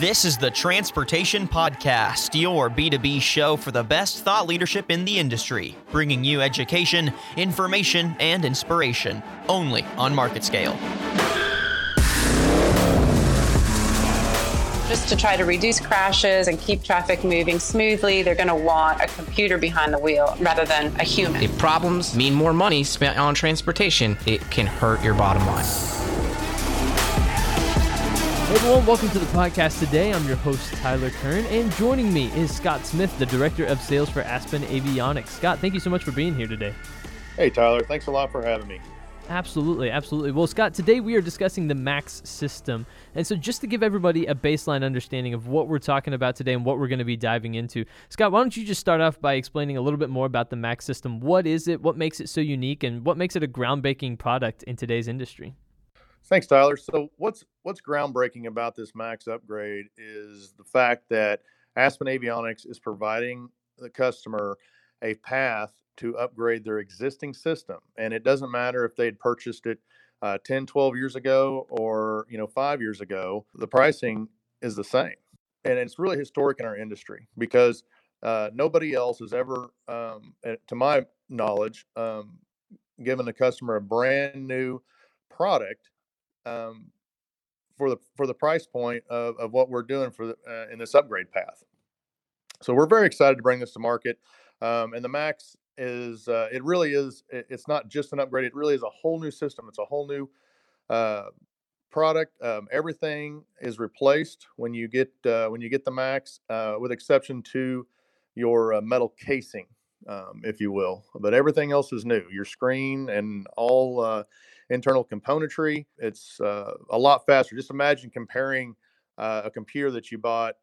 This is the Transportation Podcast, your B2B show for the best thought leadership in the industry, bringing you education, information, and inspiration only on MarketScale. Just to try to reduce crashes and keep traffic moving smoothly, they're going to want a computer behind the wheel rather than a human. If problems mean more money spent on transportation, it can hurt your bottom line. Hey everyone, welcome to the podcast today. I'm your host, Tyler Kern, and joining me is Scott Smith, the Director of Sales for Aspen Avionics. Scott, thank you so much for being here today. Hey, Tyler, thanks a lot for having me. Absolutely, absolutely. Well, Scott, today we are discussing the MAX system. And so, just to give everybody a baseline understanding of what we're talking about today and what we're going to be diving into, Scott, why don't you just start off by explaining a little bit more about the MAX system? What is it? What makes it so unique? And what makes it a groundbreaking product in today's industry? Thanks, Tyler. So what's what's groundbreaking about this Max upgrade is the fact that Aspen Avionics is providing the customer a path to upgrade their existing system, and it doesn't matter if they'd purchased it uh, 10, 12 years ago or you know five years ago. The pricing is the same, and it's really historic in our industry because uh, nobody else has ever, um, to my knowledge, um, given the customer a brand new product um, for the for the price point of, of what we're doing for the, uh, in this upgrade path. So we're very excited to bring this to market. Um, and the Max is uh, it really is it, it's not just an upgrade. It really is a whole new system. It's a whole new uh, product. Um, everything is replaced when you get uh, when you get the Max, uh, with exception to your uh, metal casing, um, if you will. But everything else is new. Your screen and all uh, internal componentry. It's uh, a lot faster. Just imagine comparing uh, a computer that you bought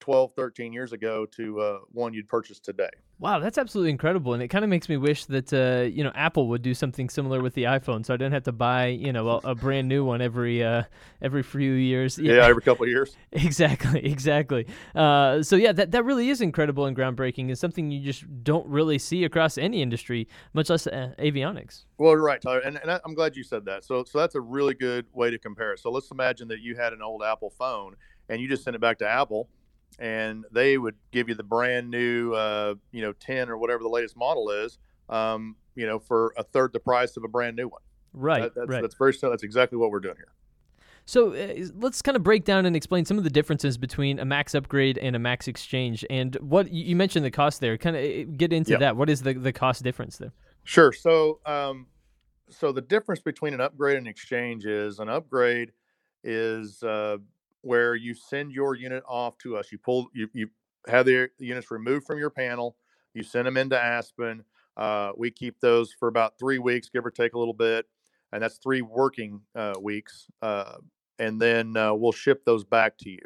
12, 13 years ago to uh, one you'd purchase today. Wow, that's absolutely incredible, and it kind of makes me wish that uh, you know Apple would do something similar with the iPhone, so I didn't have to buy you know a, a brand new one every uh, every few years. Yeah, yeah every couple of years. exactly, exactly. Uh, so yeah, that that really is incredible and groundbreaking, and something you just don't really see across any industry, much less uh, avionics. Well, you're right, Tyler, and, and I'm glad you said that. So so that's a really good way to compare it. So let's imagine that you had an old Apple phone and you just sent it back to Apple and they would give you the brand new, uh, you know, 10 or whatever the latest model is, um, you know, for a third the price of a brand new one. Right. That, that's, right. that's very, that's exactly what we're doing here. So uh, let's kind of break down and explain some of the differences between a max upgrade and a max exchange. And what you mentioned the cost there. Kind of uh, get into that. What is the, the cost difference there? Sure. So, um, so the difference between an upgrade and exchange is an upgrade is uh, where you send your unit off to us. You pull, you, you have the units removed from your panel. You send them into Aspen. Uh, we keep those for about three weeks, give or take a little bit, and that's three working uh, weeks. Uh, and then uh, we'll ship those back to you,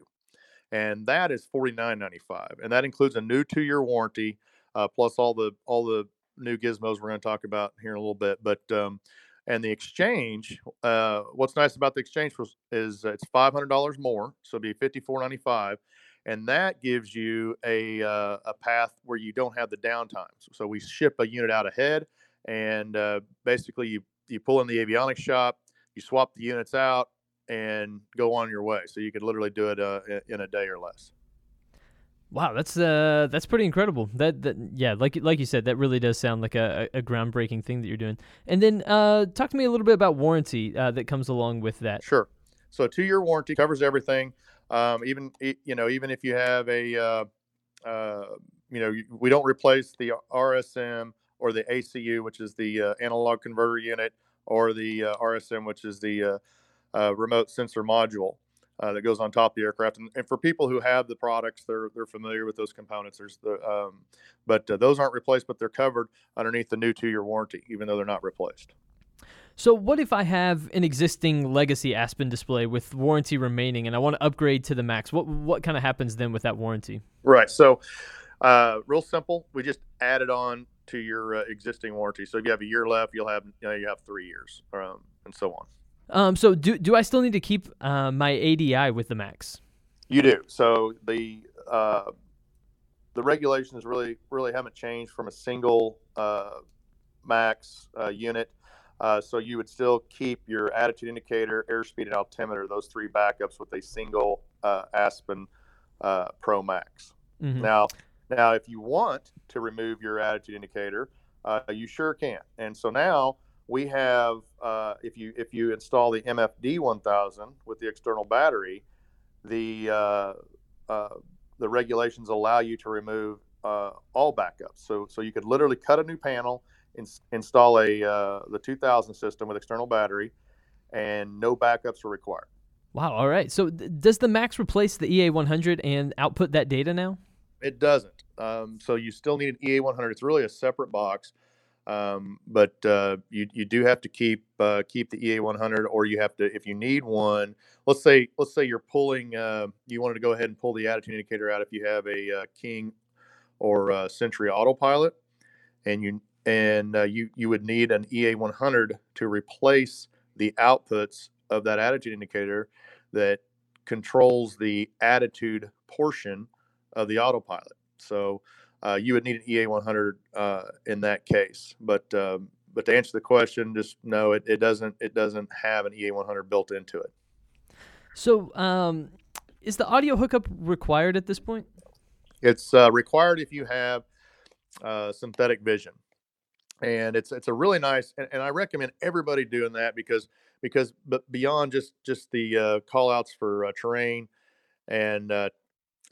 and that is forty nine ninety five, and that includes a new two year warranty uh, plus all the all the new gizmos we're going to talk about here in a little bit. But um, and the exchange, uh, what's nice about the exchange is it's five hundred dollars more, so it'd be fifty four ninety five, and that gives you a uh, a path where you don't have the downtime. So we ship a unit out ahead, and uh, basically you you pull in the avionics shop, you swap the units out, and go on your way. So you could literally do it uh, in a day or less. Wow, that's uh that's pretty incredible. That that yeah, like like you said, that really does sound like a, a groundbreaking thing that you're doing. And then uh talk to me a little bit about warranty uh, that comes along with that. Sure. So a two year warranty covers everything. Um, even you know even if you have a uh, uh, you know we don't replace the RSM or the ACU, which is the uh, analog converter unit, or the uh, RSM, which is the uh, uh, remote sensor module uh, that goes on top of the aircraft. And, and, for people who have the products, they're they're familiar with those components. There's the um, but uh, those aren't replaced, but they're covered underneath the new two-year warranty, even though they're not replaced. So, what if I have an existing legacy Aspen display with warranty remaining, and I want to upgrade to the max? What what kind of happens then with that warranty? Right. So, uh, real simple. We just add it on to your uh, existing warranty. So, if you have a year left, you'll have you know you have three years, um, and so on. Um, so do do I still need to keep uh, my ADI with the max? You do. So the uh, the regulations really really haven't changed from a single uh, max uh, unit. Uh, so you would still keep your attitude indicator, airspeed, and altimeter, those three backups with a single uh, Aspen uh, Pro Max. Mhm. Now, now, if you want to remove your attitude indicator, uh, you sure can. And so now we have, uh, if you if you install the MFD 1000 with the external battery, the uh, uh, the regulations allow you to remove uh, all backups. So so you could literally cut a new panel, ins- install a uh, the 2000 system with external battery, and no backups are required. Wow. All right. So th- does the Max replace the EA100 and output that data now? It doesn't. Um, so you still need an EA 100. It's really a separate box, um, but uh, you you do have to keep uh, keep the EA 100, or you have to if you need one. Let's say let's say you're pulling. Uh, you wanted to go ahead and pull the attitude indicator out if you have a uh, King or uh, Century Autopilot, and you and uh, you you would need an EA 100 to replace the outputs of that attitude indicator that controls the attitude portion of the autopilot. So uh, you would need an EA 100 uh, in that case. But um, but to answer the question, just no, it, it doesn't it doesn't have an EA 100 built into it. So um, is the audio hookup required at this point? It's uh, required if you have uh, synthetic vision, and it's it's a really nice. And, and I recommend everybody doing that because because but beyond just just the uh, call outs for uh, terrain and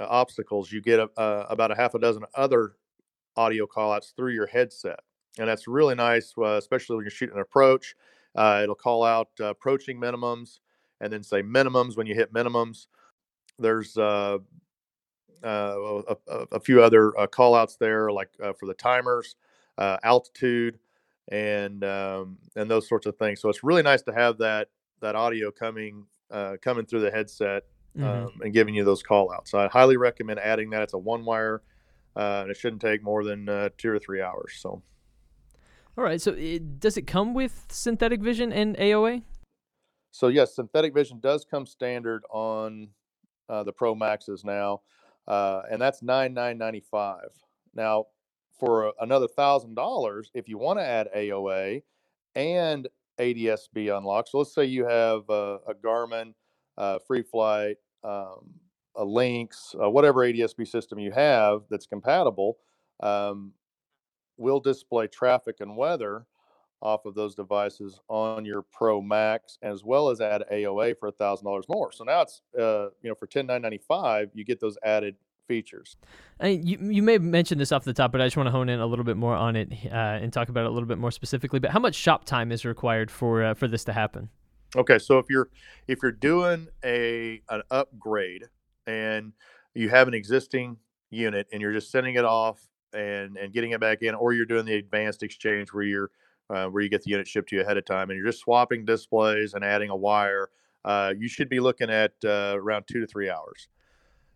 uh, obstacles, you get a, uh, about a half a dozen other audio call outs through your headset, and that's really nice, uh, especially when you're shooting an approach. Uh, it'll call out approaching minimums and then say minimums when you hit minimums. There's a, a, few other uh, call outs there, like for the timers, altitude, and um, and those sorts of things. So it's really nice to have that that audio coming coming through the headset Mhm. um, and giving you those call outs. So I highly recommend adding that. It's a one wire, uh, and it shouldn't take more than uh, two or three hours. So All right. So it, does it come with synthetic vision and AOA? So yes, synthetic vision does come standard on uh, the Pro Maxes now, uh, and that's nine nine ninety five. Now, for another thousand dollars, if you want to add AOA and ADSB unlock, so let's say you have a, a Garmin, uh, Free Flight, um, a Lynx, uh, whatever ADSB system you have that's compatible, um, will display traffic and weather off of those devices on your Pro Max, as well as add AOA for thousand dollars more. So now it's uh, you know for ten nine ninety five, you get those added features. I mean, you you may have mentioned this off the top, but I just want to hone in a little bit more on it uh, and talk about it a little bit more specifically. But how much shop time is required for uh, for this to happen? Okay, so if you're if you're doing a an upgrade and you have an existing unit and you're just sending it off and and getting it back in, or you're doing the advanced exchange where you're uh, where you get the unit shipped to you ahead of time and you're just swapping displays and adding a wire, uh, you should be looking at uh, around two to three hours.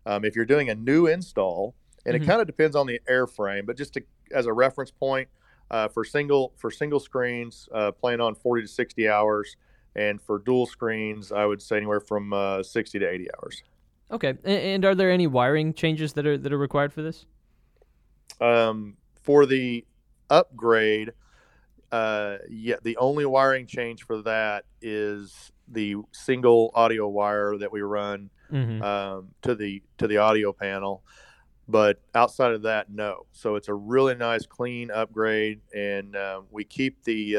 Um, if you're doing a new install, and Mhm. it kind of depends on the airframe, but just to, as a reference point, uh, for single for single screens, uh, playing on 40 to 60 hours, and for dual screens, I would say anywhere from uh, 60 to 80 hours. Okay. And are there any wiring changes that are that are required for this? Um, for the upgrade, uh, yeah, the only wiring change for that is the single audio wire that we run Mm-hmm. um, to the to the audio panel. But outside of that, no. So it's a really nice, clean upgrade, and uh, we keep the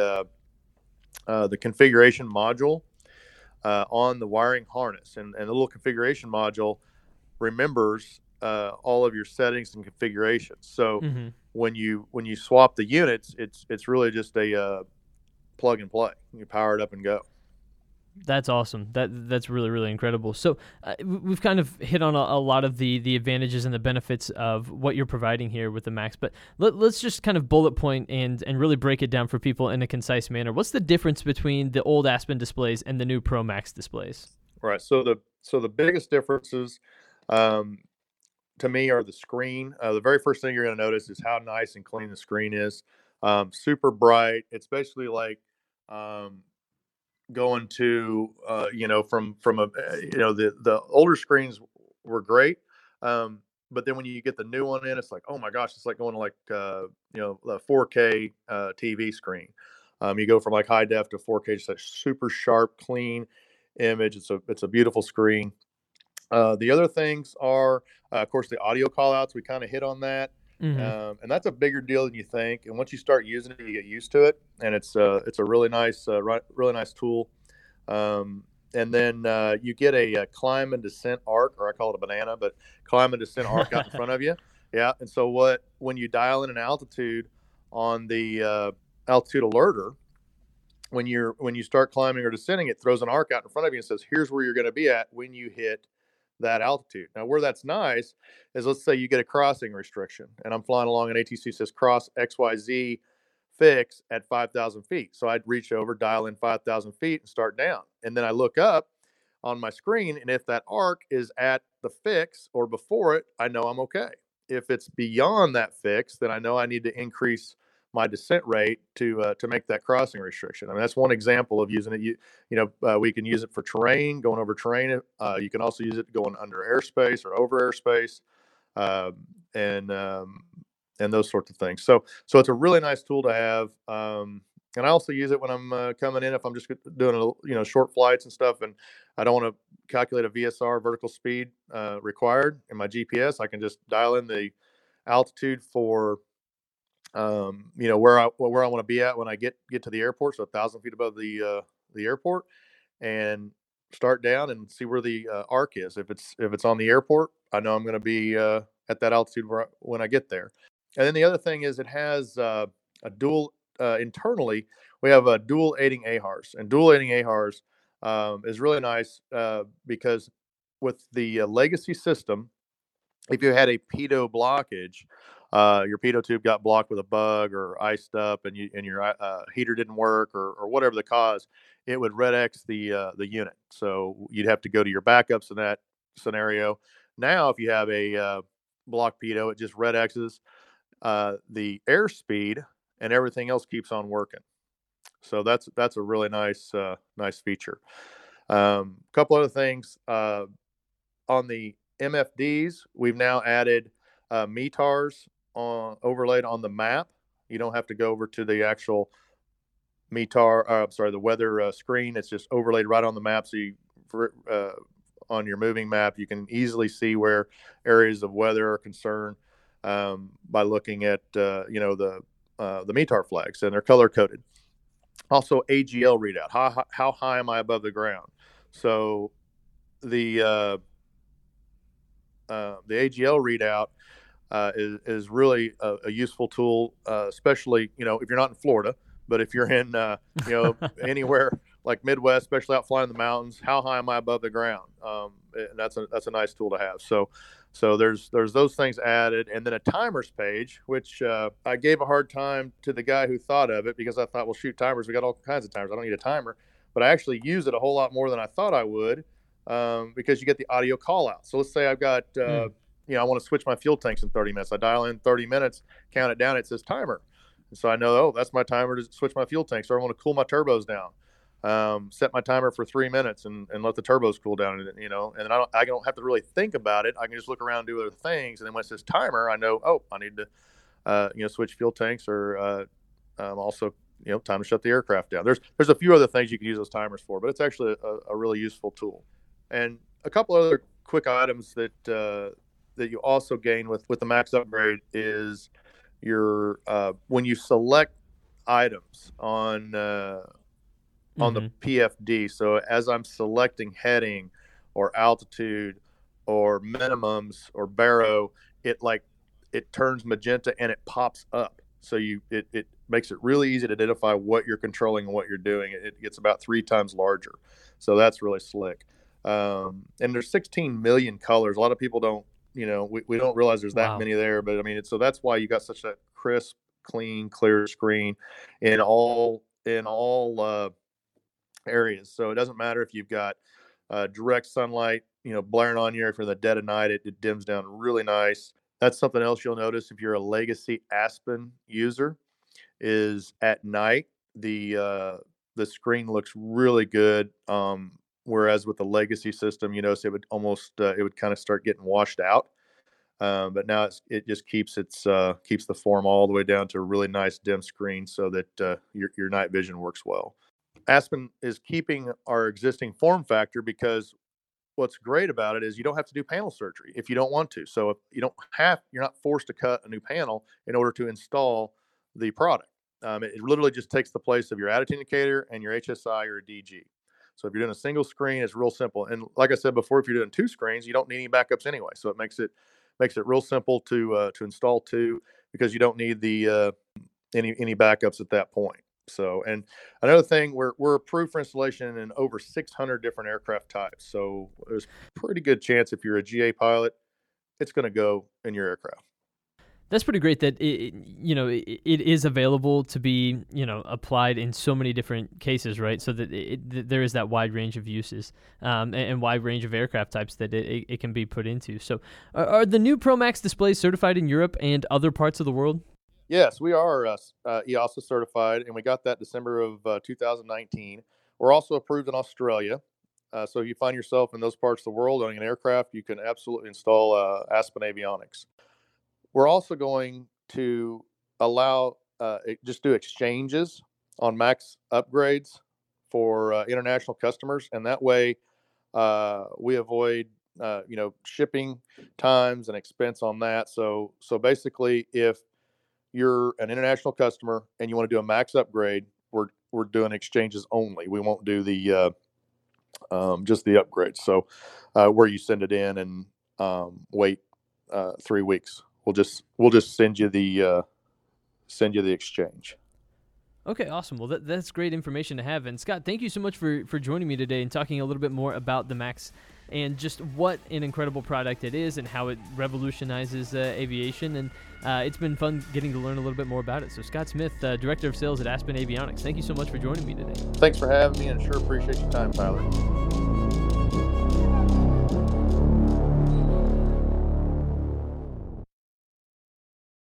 uh, the configuration module uh, on the wiring harness, and, and the little configuration module remembers uh, all of your settings and configurations. So mm-hmm. when you when you swap the units, it's it's really just a uh, plug and play. You power it up and go. That's awesome. That that's really really incredible. So uh, we've kind of hit on a, a lot of the the advantages and the benefits of what you're providing here with the Max. But let, let's just kind of bullet point and and really break it down for people in a concise manner. What's the difference between the old Aspen displays and the new Pro Max displays? Right. So the so the biggest differences um, to me are the screen. Uh, the very first thing you're going to notice is how nice and clean the screen is. Um, super bright. It's basically like um, going to uh, you know from from a uh, you know the the older screens were great. Um, but then when you get the new one in, it's like, oh my gosh, it's like going to like uh, you know a 4K uh, TV screen. Um, you go from like high def to 4K, just a super sharp, clean image. It's a it's a beautiful screen. Uh, the other things are, uh, of course, the audio callouts. We kind of hit on that, Mhm. um, and that's a bigger deal than you think. And once you start using it, you get used to it, and it's uh, it's a really nice, uh, really nice tool. Um, and then uh, you get a, a climb and descent arc, or I call it a banana, but climb and descent arc out in front of you. Yeah. And so what when you dial in an altitude on the uh, altitude alerter, when you're when you start climbing or descending, it throws an arc out in front of you and says, "Here's where you're going to be at when you hit that altitude." Now, where that's nice is let's say you get a crossing restriction, and I'm flying along, and ATC says cross XYZ fix at 5,000 feet. So I'd reach over, dial in 5,000 feet, and start down. And then I look up on my screen, and if that arc is at the fix or before it, I know I'm okay. If it's beyond that fix, then I know I need to increase my descent rate to uh, to make that crossing restriction. I mean, that's one example of using it. You you know, uh, we can use it for terrain, going over terrain. Uh, you can also use it going under airspace or over airspace, um, and um, and those sorts of things. So so it's a really nice tool to have. Um, and I also use it when I'm uh, coming in if I'm just doing a, you know short flights and stuff, and I don't want to calculate a VSR vertical speed uh, required in my GPS. I can just dial in the altitude for um, you know where I where I want to be at when I get get to the airport, so a thousand feet above the uh, the airport, and start down and see where the uh, arc is. If it's if it's on the airport, I know I'm going to be uh, at that altitude where, when I get there. And then the other thing is it has uh, a dual uh, internally. We have a dual aiding AHRS, and dual aiding AHRS um, is really nice uh, because with the uh, legacy system, if you had a pitot blockage, uh, your pitot tube got blocked with a bug or iced up, and you and your uh, uh, heater didn't work or, or whatever the cause, it would red X the uh, the unit. So you'd have to go to your backups in that scenario. Now, if you have a uh, block pitot, it just red X's uh, the airspeed, and everything else keeps on working. So that's that's a really nice uh, nice feature. A um, couple other things on the MFDs, we've now added uh, METARs on overlaid on the map. You don't have to go over to the actual METAR. Uh, I'm sorry, the weather uh, screen. It's just overlaid right on the map. So you, uh, on your moving map, you can easily see where areas of weather are concerned um, by looking at uh, you know the uh, the METAR flags and they're color coded. Also, AGL readout. How how high am I above the ground? So the uh, the AGL readout uh, is is really a, a useful tool, uh, especially you know if you're not in Florida, but if you're in uh, you know anywhere like Midwest, especially out flying the mountains, how high am I above the ground? Um, and that's a that's a nice tool to have. So so there's there's those things added, and then a timers page, which uh, I gave a hard time to the guy who thought of it because I thought, well, shoot, timers, we got all kinds of timers. I don't need a timer, but I actually use it a whole lot more than I thought I would um, because you get the audio call out. So let's say I've got, uh, mm. You know, I want to switch my fuel tanks in 30 minutes. I dial in 30 minutes, count it down, it says timer. And so I know, oh, that's my timer to switch my fuel tanks, or I want to cool my turbos down. Um, set my timer for three minutes and, and let the turbos cool down, and you know, and I don't, I don't have to really think about it. I can just look around, do other things, and then when it says timer, I know, oh, I need to, uh, you know, switch fuel tanks, or uh, um, also, you know, time to shut the aircraft down. There's there's a few other things you can use those timers for, but it's actually a, a really useful tool. And a couple other quick items that uh, that you also gain with with the max upgrade is your uh, when you select items on uh, on mm-hmm. the PFD. So as I'm selecting heading or altitude or minimums or baro, it like it turns magenta and it pops up. So you it, it makes it really easy to identify what you're controlling and what you're doing. It gets about three times larger. So that's really slick. Um, and there's 16 million colors. A lot of people don't, you know, we, we don't realize there's that wow. many there, but I mean, so that's why you got such a crisp, clean, clear screen in all, in all, uh, areas. So it doesn't matter if you've got uh, direct sunlight, you know, blaring on you. If you're in the dead of night, it, it dims down really nice. That's something else you'll notice if you're a legacy Aspen user. Is at night the uh, the screen looks really good. Um, Whereas with the legacy system, you notice it would almost uh, it would kind of start getting washed out. Um, but now it just keeps its uh, keeps the form all the way down to a really nice dim screen so that uh, your your night vision works well. Aspen is keeping our existing form factor because what's great about it is you don't have to do panel surgery if you don't want to. So if you don't have, you're not forced to cut a new panel in order to install the product. Um, it, it literally just takes the place of your attitude indicator and your HSI or DG. So if you're doing a single screen, it's real simple. And like I said before, if you're doing two screens, you don't need any backups anyway. So it makes it makes it real simple to uh, to install two because you don't need the uh, any any backups at that point. So, and another thing, we're we're approved for installation in over 600 different aircraft types. So there's pretty good chance if you're a GA pilot, it's going to go in your aircraft. That's pretty great that it, you know it, it is available to be you know applied in so many different cases, right? So that it, there is that wide range of uses um, and, and, wide range of aircraft types that it, it can be put into. So, are, are the new ProMax displays certified in Europe and other parts of the world? Yes, we are uh, uh, EASA certified, and we got that December of uh, 2019. We're also approved in Australia. Uh, so if you find yourself in those parts of the world owning an aircraft, you can absolutely install uh, Aspen Avionics. We're also going to allow uh, just do exchanges on max upgrades for international customers, and that way we avoid you know shipping times and expense on that. So so basically, if you're an international customer and you want to do a max upgrade, we're we're doing exchanges only. We won't do the uh, um, just the upgrades. So uh, where you send it in and um, wait uh, three weeks, we'll just we'll just send you the uh, send you the exchange. Okay, awesome. Well, that, that's great information to have. And Scott, thank you so much for for joining me today and talking a little bit more about the Max and just what an incredible product it is and how it revolutionizes uh, aviation. And uh, it's been fun getting to learn a little bit more about it. So, Scott Smith, uh, Director of Sales at Aspen Avionics, thank you so much for joining me today. Thanks for having me, and sure appreciate your time, Tyler.